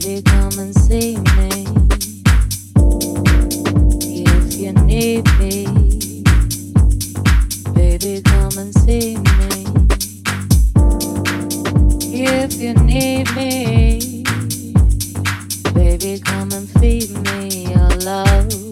baby, come and see me. If you need me, baby, come and see me. If you need me, baby, come and feed me your love.